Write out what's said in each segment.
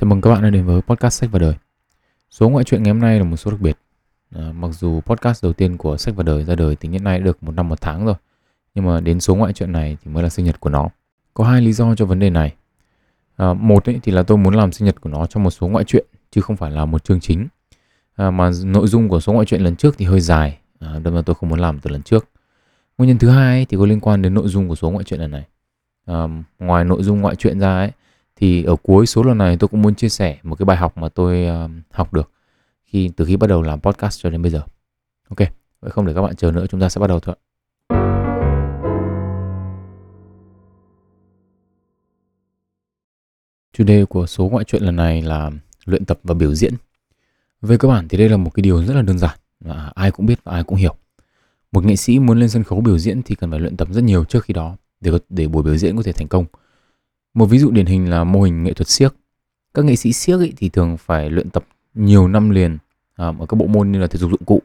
Chào mừng các bạn đã đến với podcast sách và đời. Số ngoại truyện ngày hôm nay là một số đặc biệt. À, mặc dù podcast đầu tiên của sách và đời ra đời tính đến nay đã được một năm một tháng rồi, nhưng mà đến số ngoại truyện này thì mới là sinh nhật của nó. Có hai lý do cho vấn đề này. À, một ấy thì là tôi muốn làm sinh nhật của nó trong một số ngoại truyện chứ không phải là một chương chính. À, mà nội dung của số ngoại truyện lần trước thì hơi dài, à, đâm ra tôi không muốn làm từ lần trước. Nguyên nhân thứ hai ấy, thì có liên quan đến nội dung của số ngoại truyện lần này. À, ngoài nội dung ngoại truyện ra ấy thì ở cuối số lần này tôi cũng muốn chia sẻ một cái bài học mà tôi uh, học được khi từ khi bắt đầu làm podcast cho đến bây giờ. Ok, vậy không để các bạn chờ nữa, chúng ta sẽ bắt đầu thôi. Chủ đề của số ngoại truyện lần này là luyện tập và biểu diễn. Về cơ bản thì đây là một cái điều rất là đơn giản và ai cũng biết và ai cũng hiểu. Một nghệ sĩ muốn lên sân khấu biểu diễn thì cần phải luyện tập rất nhiều trước khi đó để để buổi biểu diễn có thể thành công. Một ví dụ điển hình là mô hình nghệ thuật siếc. Các nghệ sĩ siếc thì thường phải luyện tập nhiều năm liền à, ở các bộ môn như là thể dục dụng cụ.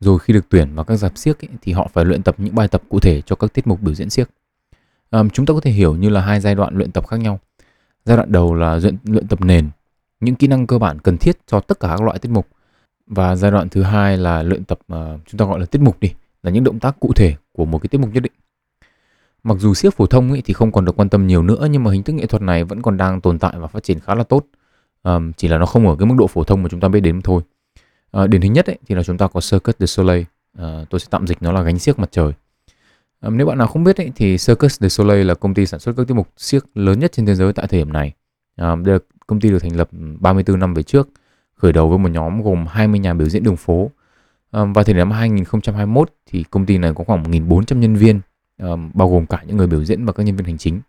Rồi khi được tuyển vào các dạp siếc thì họ phải luyện tập những bài tập cụ thể cho các tiết mục biểu diễn siếc. À, chúng ta có thể hiểu như là hai giai đoạn luyện tập khác nhau. Giai đoạn đầu là luyện, luyện tập nền, những kỹ năng cơ bản cần thiết cho tất cả các loại tiết mục. Và giai đoạn thứ hai là luyện tập uh, chúng ta gọi là tiết mục đi, là những động tác cụ thể của một cái tiết mục nhất định. Mặc dù siếc phổ thông ấy thì không còn được quan tâm nhiều nữa nhưng mà hình thức nghệ thuật này vẫn còn đang tồn tại và phát triển khá là tốt. Um, chỉ là nó không ở cái mức độ phổ thông mà chúng ta biết đến thôi. Uh, điển hình nhất ấy, thì là chúng ta có Circus de Soleil. Uh, tôi sẽ tạm dịch nó là gánh siếc mặt trời. Um, nếu bạn nào không biết ấy, thì Circus de Soleil là công ty sản xuất các tiết mục siếc lớn nhất trên thế giới tại thời điểm này. Um, đây là công ty được thành lập 34 năm về trước, khởi đầu với một nhóm gồm 20 nhà biểu diễn đường phố. Um, và thời điểm 2021 thì công ty này có khoảng 1.400 nhân viên um, bao gồm cả những người biểu diễn và các nhân viên hành chính.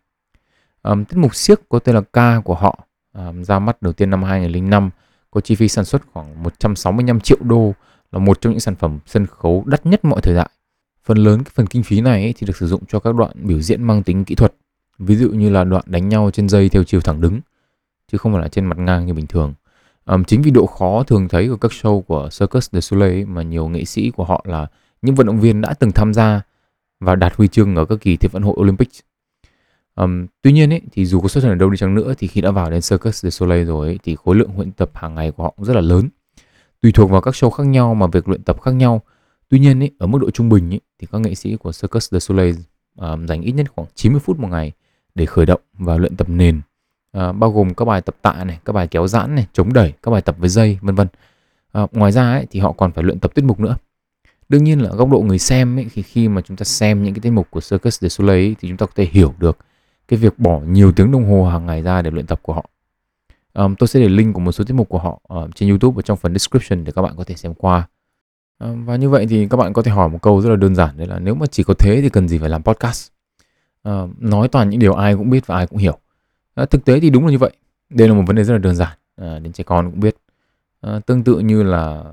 Um, tiết mục siếc có tên là Ca của họ um, ra mắt đầu tiên năm 2005 có chi phí sản xuất khoảng 165 triệu đô là một trong những sản phẩm sân khấu đắt nhất mọi thời đại. Phần lớn cái phần kinh phí này ấy, thì được sử dụng cho các đoạn biểu diễn mang tính kỹ thuật, ví dụ như là đoạn đánh nhau trên dây theo chiều thẳng đứng, chứ không phải là trên mặt ngang như bình thường. Um, chính vì độ khó thường thấy của các show của Circus de Soleil mà nhiều nghệ sĩ của họ là những vận động viên đã từng tham gia và đạt huy chương ở các kỳ thế vận hội Olympic. Um, tuy nhiên ấy, thì dù có xuất thân ở đâu đi chăng nữa thì khi đã vào đến Circus de Soleil rồi ấy, thì khối lượng luyện tập hàng ngày của họ cũng rất là lớn. Tùy thuộc vào các show khác nhau mà việc luyện tập khác nhau. Tuy nhiên ấy, ở mức độ trung bình ấy, thì các nghệ sĩ của Circus de Soleil um, dành ít nhất khoảng 90 phút một ngày để khởi động và luyện tập nền uh, bao gồm các bài tập tạ này, các bài kéo giãn này, chống đẩy, các bài tập với dây, vân vân. Uh, ngoài ra ấy, thì họ còn phải luyện tập tiết mục nữa đương nhiên là góc độ người xem ấy, thì khi mà chúng ta xem những cái tiết mục của Circus de Soleil ấy, thì chúng ta có thể hiểu được cái việc bỏ nhiều tiếng đồng hồ hàng ngày ra để luyện tập của họ. Um, tôi sẽ để link của một số tiết mục của họ uh, trên YouTube và trong phần description để các bạn có thể xem qua. Um, và như vậy thì các bạn có thể hỏi một câu rất là đơn giản đấy là nếu mà chỉ có thế thì cần gì phải làm podcast? Uh, nói toàn những điều ai cũng biết và ai cũng hiểu. Uh, thực tế thì đúng là như vậy. Đây là một vấn đề rất là đơn giản, uh, đến trẻ con cũng biết. Uh, tương tự như là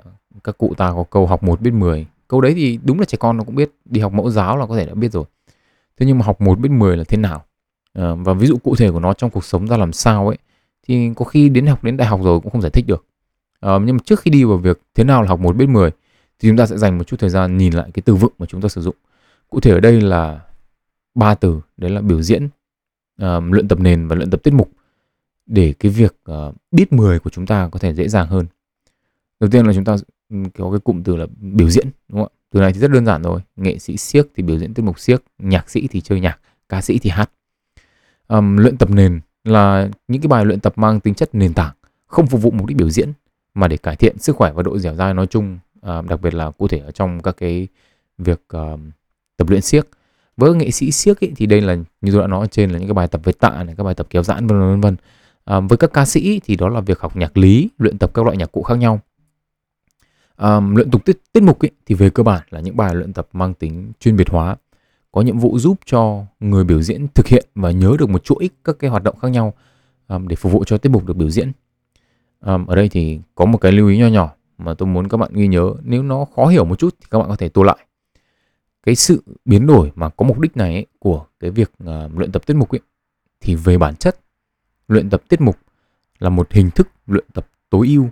các cụ ta có câu học một biết 10 câu đấy thì đúng là trẻ con nó cũng biết đi học mẫu giáo là có thể đã biết rồi. Thế nhưng mà học một biết 10 là thế nào? À, và ví dụ cụ thể của nó trong cuộc sống ra làm sao ấy thì có khi đến học đến đại học rồi cũng không giải thích được. À, nhưng mà trước khi đi vào việc thế nào là học một biết 10 thì chúng ta sẽ dành một chút thời gian nhìn lại cái từ vựng mà chúng ta sử dụng. Cụ thể ở đây là ba từ đấy là biểu diễn uh, luyện tập nền và luyện tập tiết mục để cái việc uh, biết 10 của chúng ta có thể dễ dàng hơn. Đầu tiên là chúng ta có cái cụm từ là biểu diễn đúng không ạ? Từ này thì rất đơn giản rồi. Nghệ sĩ siếc thì biểu diễn tiết mục siếc nhạc sĩ thì chơi nhạc ca sĩ thì hát. Um, luyện tập nền là những cái bài luyện tập mang tính chất nền tảng không phục vụ mục đích biểu diễn mà để cải thiện sức khỏe và độ dẻo dai nói chung uh, đặc biệt là cụ thể ở trong các cái việc uh, tập luyện siếc. Với nghệ sĩ siếc ấy, thì đây là như tôi đã nói ở trên là những cái bài tập với tạ này các bài tập kéo giãn vân vân vân à, với các ca sĩ thì đó là việc học nhạc lý luyện tập các loại nhạc cụ khác nhau um, luyện tập tiết, tiết mục ấy, thì về cơ bản là những bài luyện tập mang tính chuyên biệt hóa có nhiệm vụ giúp cho người biểu diễn thực hiện và nhớ được một chuỗi các cái hoạt động khác nhau um, để phục vụ cho tiết mục được biểu diễn. Um, ở đây thì có một cái lưu ý nho nhỏ mà tôi muốn các bạn ghi nhớ nếu nó khó hiểu một chút thì các bạn có thể tua lại. Cái sự biến đổi mà có mục đích này ấy, của cái việc uh, luyện tập tiết mục ấy, thì về bản chất luyện tập tiết mục là một hình thức luyện tập tối ưu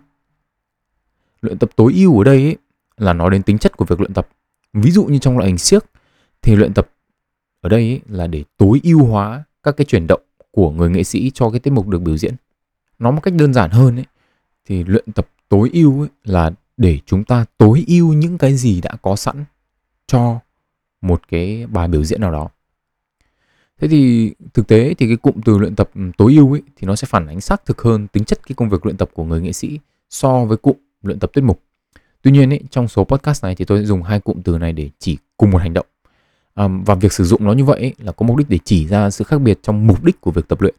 luyện tập tối ưu ở đây ấy, là nói đến tính chất của việc luyện tập. Ví dụ như trong loại hình siếc thì luyện tập ở đây ấy, là để tối ưu hóa các cái chuyển động của người nghệ sĩ cho cái tiết mục được biểu diễn. Nói một cách đơn giản hơn ấy thì luyện tập tối ưu ấy là để chúng ta tối ưu những cái gì đã có sẵn cho một cái bài biểu diễn nào đó. Thế thì thực tế thì cái cụm từ luyện tập ừ, tối ưu ấy thì nó sẽ phản ánh xác thực hơn tính chất cái công việc luyện tập của người nghệ sĩ so với cụm luyện tập tiết mục. Tuy nhiên ấy, trong số podcast này thì tôi sẽ dùng hai cụm từ này để chỉ cùng một hành động. À, và việc sử dụng nó như vậy ấy, là có mục đích để chỉ ra sự khác biệt trong mục đích của việc tập luyện.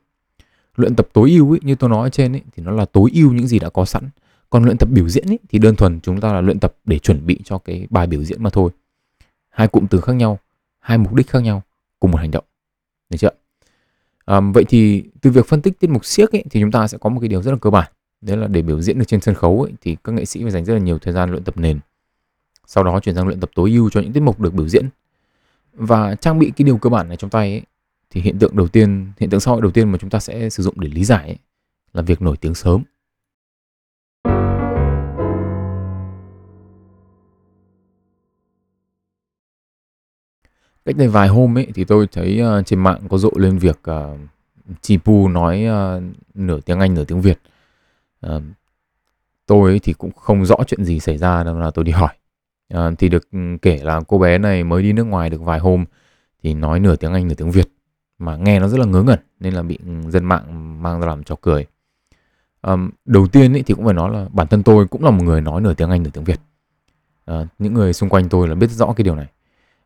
Luyện tập tối ưu ấy, như tôi nói ở trên ấy, thì nó là tối ưu những gì đã có sẵn. Còn luyện tập biểu diễn ấy, thì đơn thuần chúng ta là luyện tập để chuẩn bị cho cái bài biểu diễn mà thôi. Hai cụm từ khác nhau hai mục đích khác nhau cùng một hành động. Được chưa? À, vậy thì từ việc phân tích tiết mục siếc ấy, thì chúng ta sẽ có một cái điều rất là cơ bản đấy là để biểu diễn được trên sân khấu ấy, thì các nghệ sĩ phải dành rất là nhiều thời gian luyện tập nền. Sau đó chuyển sang luyện tập tối ưu cho những tiết mục được biểu diễn. Và trang bị cái điều cơ bản này trong tay ấy, thì hiện tượng đầu tiên hiện tượng xã hội đầu tiên mà chúng ta sẽ sử dụng để lý giải ấy, là việc nổi tiếng sớm. Cách đây vài hôm ấy thì tôi thấy uh, trên mạng có rộ lên việc uh, Chipu nói uh, nửa tiếng Anh nửa tiếng Việt. Ờ, tôi thì cũng không rõ chuyện gì xảy ra nên là tôi đi hỏi. À, thì được ừ, kể là cô bé này mới đi nước ngoài được vài hôm thì nói nửa tiếng Anh nửa tiếng Việt mà nghe nó rất là ngớ ngẩn nên là bị ừ, dân mạng mang ra làm trò cười. À, đầu tiên ý, thì cũng phải nói là bản thân tôi cũng là một người nói nửa tiếng Anh nửa tiếng Việt. À, những người xung quanh tôi là biết rõ cái điều này.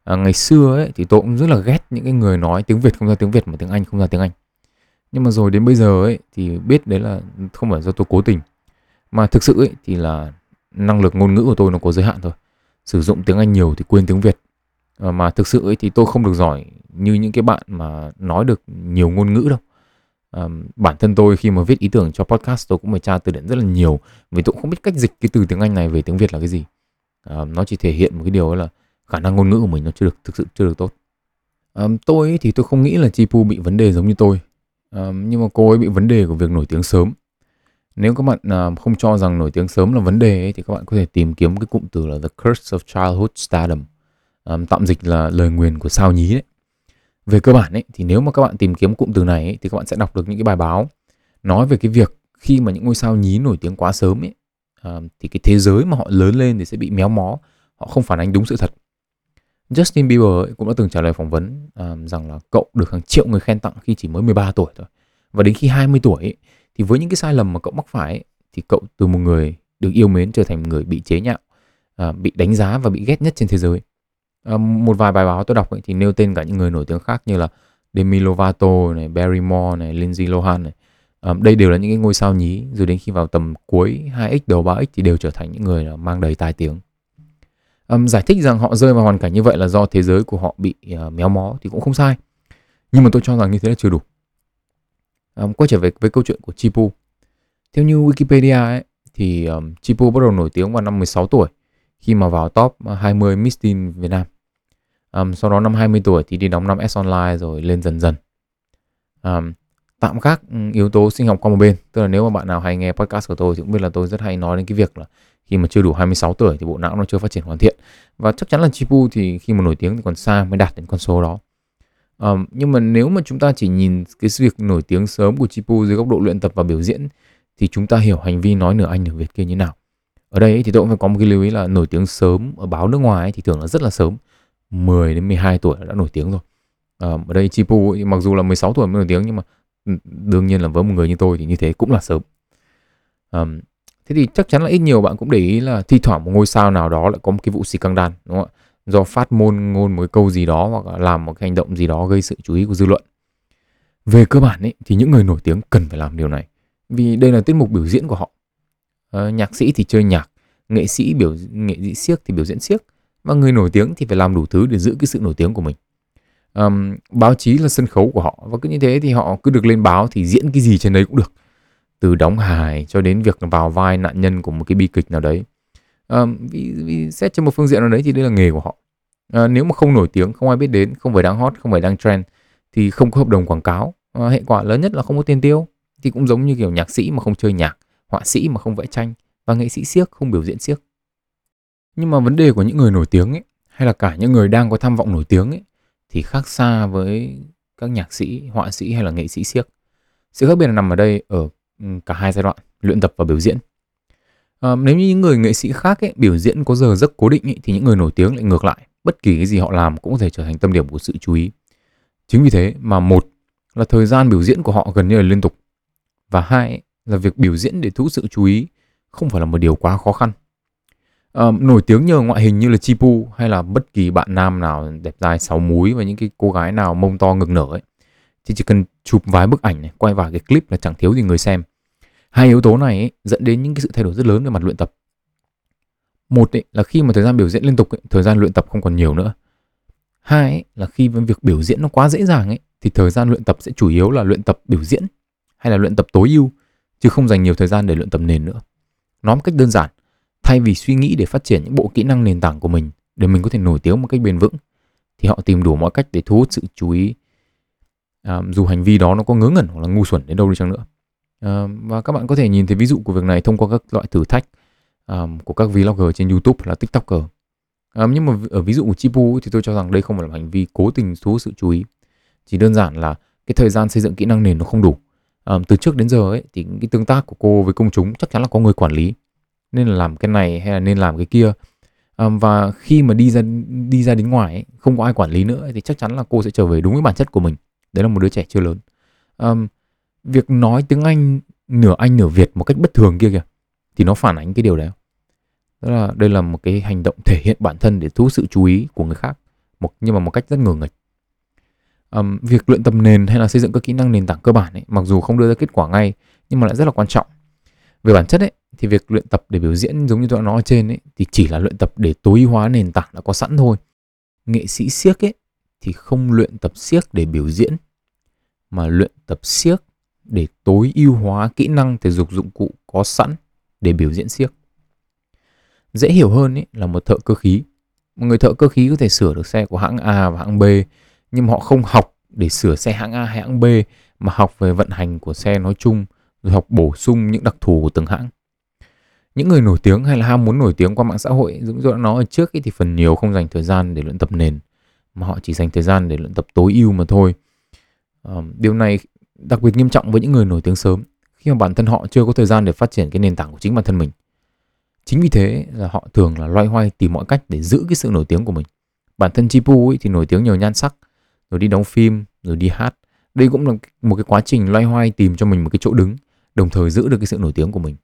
À, ngày xưa ấy thì tôi cũng rất là ghét những cái người nói tiếng Việt không ra tiếng Việt mà tiếng Anh không ra tiếng Anh nhưng mà rồi đến bây giờ ấy thì biết đấy là không phải do tôi cố tình. Mà thực sự ấy thì là năng lực ngôn ngữ của tôi nó có giới hạn thôi. Sử dụng tiếng Anh nhiều thì quên tiếng Việt. Ờ, mà thực sự ấy thì tôi không được giỏi như những cái bạn mà nói được nhiều ngôn ngữ đâu. À, bản thân tôi khi mà viết ý tưởng cho podcast tôi cũng phải tra từ điển rất là nhiều vì tôi cũng không biết cách dịch cái từ tiếng Anh này về tiếng Việt là cái gì. À, nó chỉ thể hiện một cái điều là khả năng ngôn ngữ của mình nó chưa được thực sự chưa được tốt. À, tôi thì tôi không nghĩ là Chipu bị vấn đề giống như tôi um, nhưng mà cô ấy bị vấn đề của việc nổi tiếng sớm. Nếu các bạn uh, không cho rằng nổi tiếng sớm là vấn đề ấy, thì các bạn có thể tìm kiếm cái cụm từ là the curse of childhood stardom um, tạm dịch là lời nguyền của sao nhí đấy. Về cơ bản ấy thì nếu mà các bạn tìm kiếm cụm từ này ấy, thì các bạn sẽ đọc được những cái bài báo nói về cái việc khi mà những ngôi sao nhí nổi tiếng quá sớm ấy thì cái thế giới mà họ lớn lên thì sẽ bị méo mó họ không phản ánh đúng sự thật. Justin Bieber cũng đã từng trả lời phỏng vấn um, rằng là cậu được hàng triệu người khen tặng khi chỉ mới 13 tuổi thôi. Và đến khi 20 tuổi ấy, thì với những cái sai lầm mà cậu mắc phải ấy, thì cậu từ một người được yêu mến trở thành một người bị chế nhạo, uh, bị đánh giá và bị ghét nhất trên thế giới. Uh, một vài bài báo tôi đọc ấy, thì nêu tên cả những người nổi tiếng khác như là Demi Lovato này, Barrymore này, Lindsay Lohan này. Um, đây đều là những cái ngôi sao nhí rồi đến khi vào tầm cuối 2x đầu 3x thì đều trở thành những người mang đầy tài tiếng um, giải thích rằng họ rơi vào hoàn cảnh như vậy là do thế giới của họ bị uh, méo mó thì cũng không sai. Nhưng mà tôi cho rằng như thế là chưa đủ. Um, quay trở về với câu chuyện của Chipu. Theo như Wikipedia ấy, thì um, Chipu bắt đầu nổi tiếng vào năm 16 tuổi khi mà vào top ờ, 20 Miss Teen Việt Nam. Um, sau đó năm 20 tuổi thì đi đóng năm S Online rồi lên dần dần. Um, tạm gác ừ, yếu tố sinh học qua một bên. Tức là nếu mà bạn nào hay nghe podcast của tôi thì cũng biết là tôi rất hay nói đến cái việc là khi mà chưa đủ 26 tuổi thì bộ não nó chưa phát triển hoàn thiện. Và chắc chắn là Chipu thì khi mà nổi tiếng thì còn xa mới đạt đến con số đó. Um, nhưng mà nếu mà chúng ta chỉ nhìn cái việc nổi tiếng sớm của Chipu dưới góc độ luyện tập và biểu diễn thì chúng ta hiểu hành vi nói nửa Anh nửa Việt kia như nào. Ở đây thì tôi cũng phải có một cái lưu ý là nổi tiếng sớm ở báo nước ngoài thì thường là rất là sớm. 10 đến 12 tuổi đã nổi tiếng rồi. À, ở đây Chipu mặc dù là 16 tuổi mới nổi tiếng nhưng mà đương nhiên là với một người như tôi thì như thế cũng là sớm. Um, thế thì chắc chắn là ít nhiều bạn cũng để ý là thi thoảng một ngôi sao nào đó lại có một cái vụ xì căng đan đúng không ạ? Do phát môn ngôn một cái câu gì đó hoặc là làm một cái hành động gì đó gây sự chú ý của dư luận. Về cơ bản ấy, thì những người nổi tiếng cần phải làm điều này vì đây là tiết mục biểu diễn của họ. À, nhạc sĩ thì chơi nhạc nghệ sĩ biểu nghệ sĩ siếc thì biểu diễn siếc và người nổi tiếng thì phải làm đủ thứ để giữ cái sự nổi tiếng của mình um, báo chí là sân khấu của họ. Và cứ như thế thì họ cứ được lên báo thì diễn cái gì trên đấy cũng được. Từ đóng hài cho đến việc vào vai nạn nhân của một cái bi kịch nào đấy. Um, vì, vì xét trên một phương diện nào đấy thì đây là nghề của họ. À, nếu mà không nổi tiếng không ai biết đến không phải đang hot không phải đang trend thì không có hợp đồng quảng cáo. À, hệ quả lớn nhất là không có tiền tiêu. Thì cũng giống như kiểu nhạc sĩ mà không chơi nhạc họa sĩ mà không vẽ tranh và nghệ sĩ siếc không biểu diễn siếc. Nhưng mà vấn đề của những người nổi tiếng ấy hay là cả những người đang có tham vọng nổi tiếng ấy thì khác xa với các nhạc sĩ họa sĩ hay là nghệ sĩ siếc. Sự khác biệt là nằm ở đây ở ừ, cả hai giai đoạn luyện tập và biểu diễn. À, nếu như những người nghệ sĩ khác ấy, biểu diễn có giờ giấc cố định ấy, thì những người nổi tiếng lại ngược lại. Bất kỳ cái gì họ làm cũng có thể trở thành tâm điểm của sự chú ý. Chính vì thế mà một là thời gian biểu diễn của họ gần như là liên tục và hai là việc biểu diễn để thu hút sự chú ý không phải là một điều quá khó khăn à, nổi tiếng nhờ ngoại hình như là Chipu hay là bất kỳ bạn nam nào đẹp trai sáu múi và những cái cô gái nào mông to ngực nở ấy. Thì chỉ cần chụp vài bức ảnh này quay vào cái clip là chẳng thiếu gì người xem. Hai yếu tố này ấy, dẫn đến những cái sự thay đổi rất lớn về mặt luyện tập. Một ấy, là khi mà thời gian biểu diễn liên tục ấy, thời gian luyện tập không còn nhiều nữa. Hai ấy, là khi việc biểu diễn nó quá dễ dàng ấy thì thời gian luyện tập sẽ chủ yếu là luyện tập biểu diễn hay là luyện tập tối ưu chứ không dành nhiều thời gian để luyện tập nền nữa. Nói một cách đơn giản thay vì suy nghĩ để phát triển những bộ kỹ năng nền tảng của mình để mình có thể nổi tiếng một cách bền vững thì họ tìm đủ mọi cách để thu hút sự chú ý. À, dù hành vi đó nó có ngớ ngẩn hoặc là ngu xuẩn đến đâu đi chăng nữa. À, và các bạn có thể nhìn thấy ví dụ của việc này thông qua các loại thử thách à, của các vlogger trên youtube là tiktoker. À, nhưng mà ở ví dụ của chipu thì tôi cho rằng đây không phải là hành vi cố tình thu hút sự chú ý. Chỉ đơn giản là cái thời gian xây dựng kỹ năng nền nó không đủ. À, từ trước đến giờ ấy thì cái tương tác của cô với công chúng chắc chắn là có người quản lý nên là làm cái này hay là nên làm cái kia. Um, và khi mà đi ra đi ra đến ngoài ấy, không có ai quản lý nữa thì chắc chắn là cô sẽ trở về đúng với bản chất của mình. Đấy là một đứa trẻ chưa lớn. Um, việc nói tiếng anh nửa anh nửa việt một cách bất thường kia kìa thì nó phản ánh cái điều đấy. Đó là đây là một cái hành động thể hiện bản thân để thu hút sự chú ý của người khác một nhưng mà một cách rất ngờ nghịch um, việc luyện tập nền hay là xây dựng các kỹ năng nền tảng cơ bản ấy mặc dù không đưa ra kết quả ngay nhưng mà lại rất là quan trọng về bản chất ấy, thì việc luyện tập để biểu diễn giống như tôi đã nói ở trên ấy, thì chỉ là luyện tập để tối ưu hóa nền tảng đã có sẵn thôi. Nghệ sĩ siếc ấy, thì không luyện tập siếc để biểu diễn, mà luyện tập siếc để tối ưu hóa kỹ năng thể dục dụng cụ có sẵn để biểu diễn siếc. Dễ hiểu hơn ấy là một thợ cơ khí. Một người thợ cơ khí có thể sửa được xe của hãng A và hãng B, nhưng họ không học để sửa xe hãng A hay hãng B, mà học về vận hành của xe nói chung rồi học bổ sung những đặc thù của từng hãng. Những người nổi tiếng hay là ham muốn nổi tiếng qua mạng xã hội dũng dỗ đã nói ở trước ấy, thì phần nhiều không dành thời gian để luyện tập nền mà họ chỉ dành thời gian để luyện tập tối ưu mà thôi. Ờ, điều này đặc biệt nghiêm trọng với những người nổi tiếng sớm khi mà bản thân họ chưa có thời gian để phát triển cái nền tảng của chính bản thân mình. Chính vì thế là họ thường là loay hoay tìm mọi cách để giữ cái sự nổi tiếng của mình. Bản thân Chipu ấy thì nổi tiếng nhờ nhan sắc rồi đi đóng phim rồi đi hát. Đây cũng là một cái quá trình loay hoay tìm cho mình một cái chỗ đứng đồng thời giữ được cái sự nổi tiếng của mình.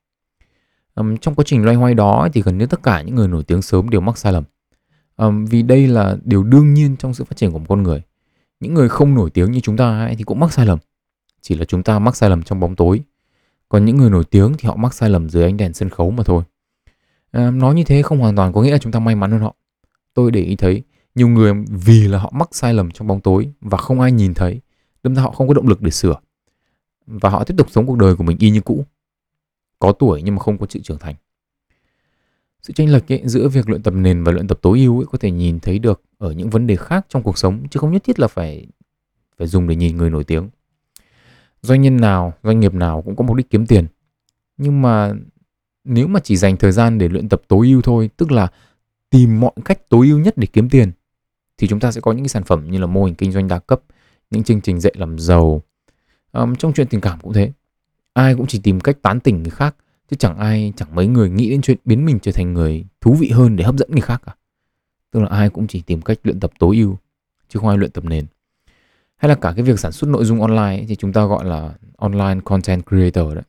Um, trong quá trình loay hoay đó thì gần như tất cả những người nổi tiếng sớm đều mắc sai lầm. Um, vì đây là điều đương nhiên trong sự phát triển của một con người. Những người không nổi tiếng như chúng ta ấy, thì cũng mắc sai lầm. Chỉ là chúng ta mắc sai lầm trong bóng tối. Còn những người nổi tiếng thì họ mắc sai lầm dưới ánh đèn sân khấu mà thôi. Um, nói như thế không hoàn toàn có nghĩa là chúng ta may mắn hơn họ. Tôi để ý thấy nhiều người vì là họ mắc sai lầm trong bóng tối và không ai nhìn thấy đâm ra họ không có động lực để sửa và họ tiếp tục sống cuộc đời của mình y như cũ. Có tuổi nhưng mà không có sự trưởng thành. Sự chênh lệch ấy, giữa việc luyện tập nền và luyện tập tối ưu ấy có thể nhìn thấy được ở những vấn đề khác trong cuộc sống chứ không nhất thiết là phải phải dùng để nhìn người nổi tiếng. Doanh nhân nào doanh nghiệp nào cũng có mục đích kiếm tiền. Nhưng mà nếu mà chỉ dành thời gian để luyện tập tối ưu thôi tức là tìm mọi cách tối ưu nhất để kiếm tiền thì chúng ta sẽ có những cái sản phẩm như là mô hình kinh doanh đa cấp những chương trình dạy làm giàu um, trong chuyện tình cảm cũng thế. Ai cũng chỉ tìm cách tán tỉnh người khác chứ chẳng ai chẳng mấy người nghĩ đến chuyện biến mình trở thành người thú vị hơn để hấp dẫn người khác cả. Tức là ai cũng chỉ tìm cách luyện tập tối ưu chứ không ai luyện tập nền. Hay là cả cái việc sản xuất nội dung online ấy, thì chúng ta gọi là online content creator đấy.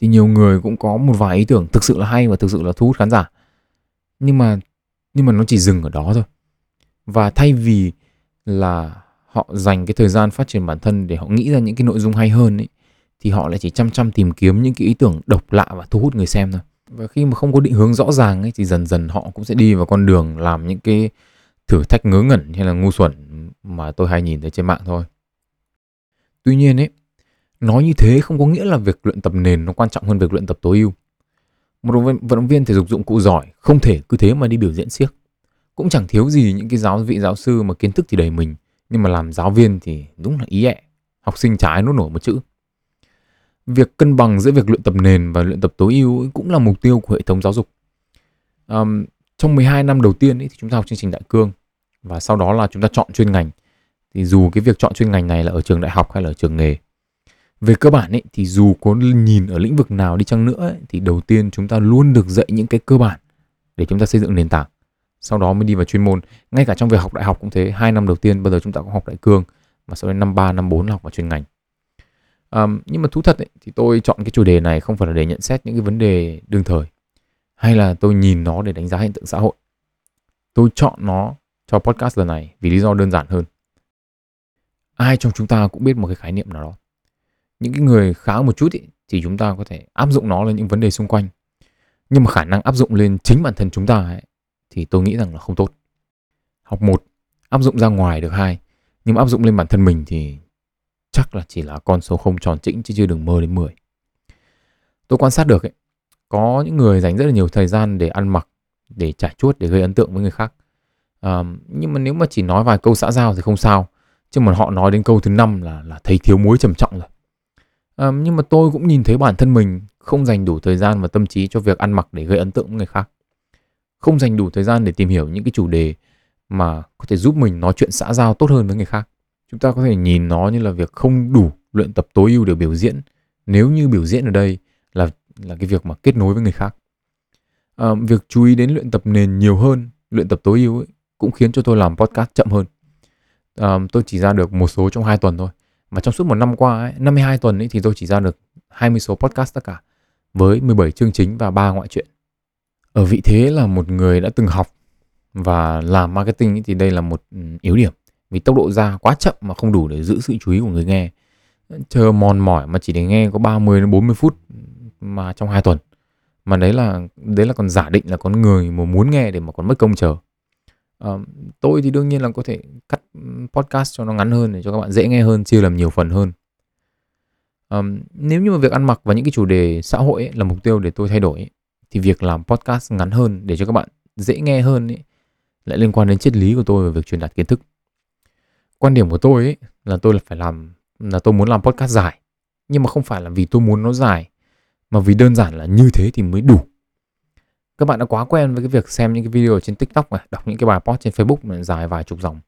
Thì nhiều người cũng có một vài ý tưởng thực sự là hay và thực sự là thu hút khán giả. Nhưng mà nhưng mà nó chỉ dừng ở đó thôi. Và thay vì là họ dành cái thời gian phát triển bản thân để họ nghĩ ra những cái nội dung hay hơn ấy, thì họ lại chỉ chăm chăm tìm kiếm những cái ý tưởng độc lạ và thu hút người xem thôi. Và khi mà không có định hướng rõ ràng ấy, thì dần dần họ cũng sẽ đi vào con đường làm những cái thử thách ngớ ngẩn hay là ngu xuẩn mà tôi hay nhìn thấy trên mạng thôi. Tuy nhiên ấy, nói như thế không có nghĩa là việc luyện tập nền nó quan trọng hơn việc luyện tập tối ưu. Một vận động viên thể dục dụng cụ giỏi không thể cứ thế mà đi biểu diễn siếc. Cũng chẳng thiếu gì những cái giáo vị, giáo sư mà kiến thức thì đầy mình nhưng mà làm giáo viên thì đúng là ý ẹ. Học sinh trái nốt nổi một chữ. Việc cân bằng giữa việc luyện tập nền và luyện tập tối ưu cũng là mục tiêu của hệ thống giáo dục. Um, trong 12 năm đầu tiên ấy, thì chúng ta học chương trình đại cương. Và sau đó là chúng ta chọn chuyên ngành. Thì dù cái việc chọn chuyên ngành này là ở trường đại học hay là ở trường nghề về cơ bản ấy thì dù có nhìn ở lĩnh vực nào đi chăng nữa ấy, thì đầu tiên chúng ta luôn được dạy những cái cơ bản để chúng ta xây dựng nền tảng sau đó mới đi vào chuyên môn. Ngay cả trong việc học đại học cũng thế hai năm đầu tiên bây giờ chúng ta cũng học đại cương và sau đến năm ba năm bốn học vào chuyên ngành. Um, nhưng mà thú thật ấy, thì tôi chọn cái chủ đề này không phải là để nhận xét những cái vấn đề đương thời hay là tôi nhìn nó để đánh giá hiện tượng xã hội. Tôi chọn nó cho podcast lần này vì lý do đơn giản hơn. Ai trong chúng ta cũng biết một cái khái niệm nào đó. Những cái người khá một chút ý, thì chúng ta có thể áp dụng nó lên những vấn đề xung quanh. Nhưng mà khả năng áp dụng lên chính bản thân chúng ta ấy, thì tôi nghĩ rằng là không tốt. Học một áp dụng ra ngoài được hai nhưng mà áp dụng lên bản thân mình thì chắc là chỉ là con số không tròn chỉnh chứ chưa đừng mơ đến 10 tôi quan sát được ấy có những người dành rất là nhiều thời gian để ăn mặc để trải chuốt để gây ấn tượng với người khác. À, nhưng mà nếu mà chỉ nói vài câu xã giao thì không sao chứ mà họ nói đến câu thứ năm là là thấy thiếu muối trầm trọng rồi. À, nhưng mà tôi cũng nhìn thấy bản thân mình không dành đủ thời gian và tâm trí cho việc ăn mặc để gây ấn tượng với người khác không dành đủ thời gian để tìm hiểu những cái chủ đề mà có thể giúp mình nói chuyện xã giao tốt hơn với người khác. Chúng ta có thể nhìn nó như là việc không đủ luyện tập tối ưu để biểu diễn. Nếu như biểu diễn ở đây là là cái việc mà kết nối với người khác. À, việc chú ý đến luyện tập nền nhiều hơn luyện tập tối ưu ấy, cũng khiến cho tôi làm podcast chậm hơn. À, tôi chỉ ra được một số trong hai tuần thôi. Mà trong suốt một năm qua ấy, 52 tuần ấy thì tôi chỉ ra được 20 số podcast tất cả với 17 chương chính và 3 ngoại truyện. Ở vị thế là một người đã từng học và làm marketing thì đây là một ừ, yếu điểm vì tốc độ ra quá chậm mà không đủ để giữ sự chú ý của người nghe. Chờ mòn mỏi mà chỉ để nghe có 30 đến 40 phút ừ, mà trong hai tuần. Mà đấy là đấy là còn giả định là con người mà muốn nghe để mà còn mất công chờ. à, tôi thì đương nhiên là có thể cắt ừ, podcast cho nó ngắn hơn để cho các bạn dễ nghe hơn, chia làm nhiều phần hơn. à, nếu như mà việc ăn mặc và những cái chủ đề xã hội ấy là mục tiêu để tôi thay đổi ấy, thì việc làm podcast ngắn hơn để cho các bạn dễ nghe hơn ấy, lại liên quan đến triết lý của tôi về việc truyền đạt kiến thức. Quan điểm của tôi ấy là tôi là phải làm là tôi muốn làm podcast dài, nhưng mà không phải là vì tôi muốn nó dài mà vì đơn giản là như thế thì mới đủ các bạn đã quá quen với cái việc xem những cái video trên TikTok này, đọc những cái bài post trên Facebook này dài vài chục dòng.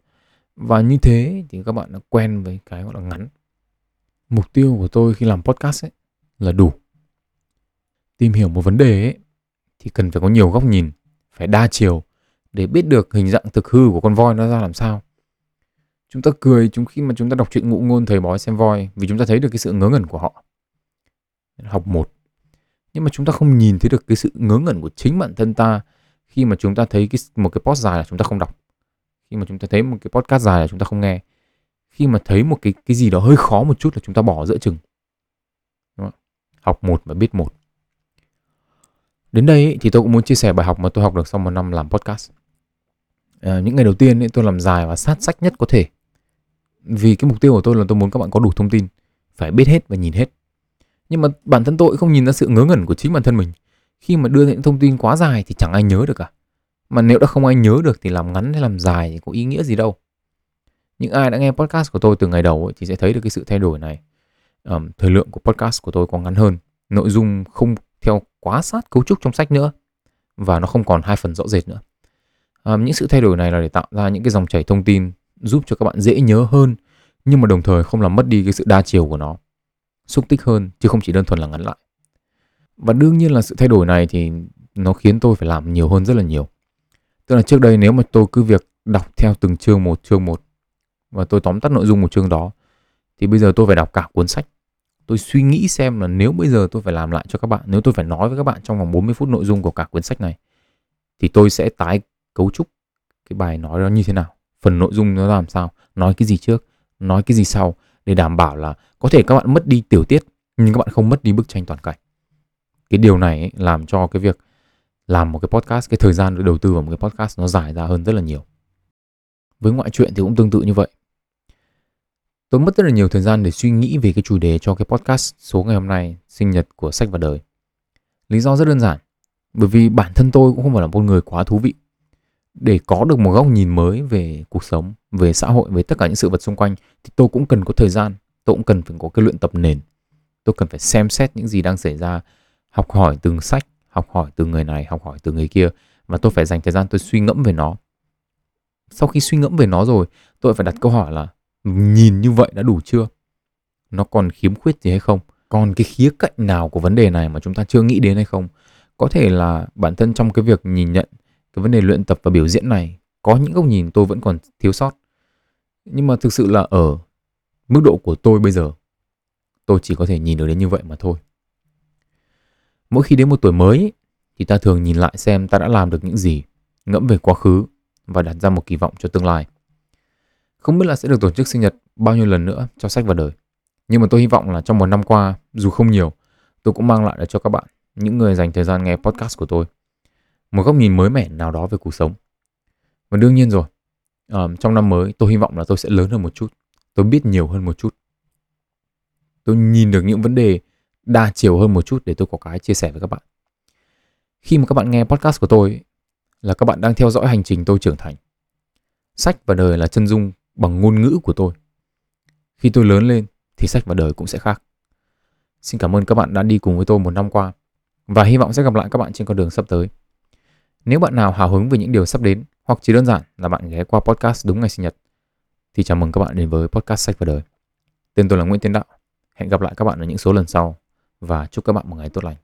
Và như thế thì các bạn đã quen với cái gọi là ngắn. Mục tiêu của tôi khi làm podcast ấy là đủ. Tìm hiểu một vấn đề ấy thì cần phải có nhiều góc nhìn, phải đa chiều để biết được hình dạng thực hư của con voi nó ra làm sao. Chúng ta cười chúng khi mà chúng ta đọc truyện ngụ ngôn thầy bói xem voi vì chúng ta thấy được cái sự ngớ ngẩn của họ. Học một nhưng mà chúng ta không nhìn thấy được cái sự ngớ ngẩn của chính bản thân ta khi mà chúng ta thấy cái một cái post dài là chúng ta không đọc khi mà chúng ta thấy một cái podcast dài là chúng ta không nghe khi mà thấy một cái cái gì đó hơi khó một chút là chúng ta bỏ giữa chừng Đúng không? học một và biết một đến đây ý, thì tôi cũng muốn chia sẻ bài học mà tôi học được sau một năm làm podcast. À, những ngày đầu tiên ý, tôi làm dài và sát sách nhất có thể. Vì cái mục tiêu của tôi là tôi muốn các bạn có đủ thông tin phải biết hết và nhìn hết. Nhưng mà bản thân tôi không nhìn ra sự ngớ ngẩn của chính bản thân mình. Khi mà đưa những thông tin quá dài thì chẳng ai nhớ được cả mà nếu đã không ai nhớ được thì làm ngắn hay làm dài thì có ý nghĩa gì đâu. Những ai đã nghe podcast của tôi từ ngày đầu ấy, thì sẽ thấy được cái sự thay đổi này. Um, thời lượng của podcast của tôi có ngắn hơn nội dung không theo quá sát cấu trúc trong sách nữa và nó không còn hai phần rõ rệt nữa. À, những sự thay đổi này là để tạo ra những cái dòng chảy thông tin giúp cho các bạn dễ nhớ hơn nhưng mà đồng thời không làm mất đi cái sự đa chiều của nó. Xúc tích hơn chứ không chỉ đơn thuần là ngắn lại. Và đương nhiên là sự thay đổi này thì nó khiến tôi phải làm nhiều hơn rất là nhiều. Tức là trước đây nếu mà tôi cứ việc đọc theo từng chương một chương một và tôi tóm tắt nội dung một chương đó thì bây giờ tôi phải đọc cả cuốn sách tôi suy nghĩ xem là nếu bây giờ tôi phải làm lại cho các bạn nếu tôi phải nói với các bạn trong vòng 40 phút nội dung của cả cuốn sách này thì tôi sẽ tái cấu trúc cái bài nói đó như thế nào? Phần nội dung nó làm sao? Nói cái gì trước? Nói cái gì sau? Để đảm bảo là có thể các bạn mất đi tiểu tiết nhưng các bạn không mất đi bức tranh toàn cảnh. Cái điều này ấy, làm cho cái việc làm một cái podcast cái thời gian được đầu tư vào một cái podcast nó dài ra hơn rất là nhiều. Với ngoại truyện thì cũng tương tự như vậy tôi mất rất là nhiều thời gian để suy nghĩ về cái chủ đề cho cái podcast số ngày hôm nay, sinh nhật của sách và đời. Lý do rất đơn giản, bởi vì bản thân tôi cũng không phải là một người quá thú vị. Để có được một góc nhìn mới về cuộc sống, về xã hội, về tất cả những sự vật xung quanh, thì tôi cũng cần có thời gian, tôi cũng cần phải có cái luyện tập nền. Tôi cần phải xem xét những gì đang xảy ra, học hỏi từng sách, học hỏi từ người này, học hỏi từ người kia, và tôi phải dành thời gian tôi suy ngẫm về nó. Sau khi suy ngẫm về nó rồi, tôi phải đặt câu hỏi là nhìn như vậy đã đủ chưa? Nó còn khiếm khuyết gì hay không? Còn cái khía cạnh nào của vấn đề này mà chúng ta chưa nghĩ đến hay không? Có thể là bản thân trong cái việc nhìn nhận cái vấn đề luyện tập và biểu diễn này, có những góc nhìn tôi vẫn còn thiếu sót. Nhưng mà thực sự là ở mức độ của tôi bây giờ, tôi chỉ có thể nhìn được đến như vậy mà thôi. Mỗi khi đến một tuổi mới, thì ta thường nhìn lại xem ta đã làm được những gì, ngẫm về quá khứ và đặt ra một kỳ vọng cho tương lai không biết là sẽ được tổ chức sinh nhật bao nhiêu lần nữa cho sách và đời. Nhưng mà tôi hy vọng là trong một năm qua dù không nhiều tôi cũng mang lại được cho các bạn những người dành thời gian nghe podcast của tôi. Một góc nhìn mới mẻ nào đó về cuộc sống. Và đương nhiên rồi um, trong năm mới tôi hy vọng là tôi sẽ lớn hơn một chút. Tôi biết nhiều hơn một chút. Tôi nhìn được những vấn đề đa chiều hơn một chút để tôi có cái chia sẻ với các bạn. Khi mà các bạn nghe podcast của tôi là các bạn đang theo dõi hành trình tôi trưởng thành. Sách và đời là chân dung bằng ngôn ngữ của tôi. Khi tôi lớn lên, thì sách và đời cũng sẽ khác. Xin cảm ơn các bạn đã đi cùng với tôi một năm qua, và hy vọng sẽ gặp lại các bạn trên con đường sắp tới. Nếu bạn nào hào hứng về những điều sắp đến, hoặc chỉ đơn giản là bạn ghé qua podcast đúng ngày sinh nhật, thì chào mừng các bạn đến với podcast sách và đời. Tên tôi là Nguyễn Tiến Đạo. Hẹn gặp lại các bạn ở những số lần sau, và chúc các bạn một ngày tốt lành.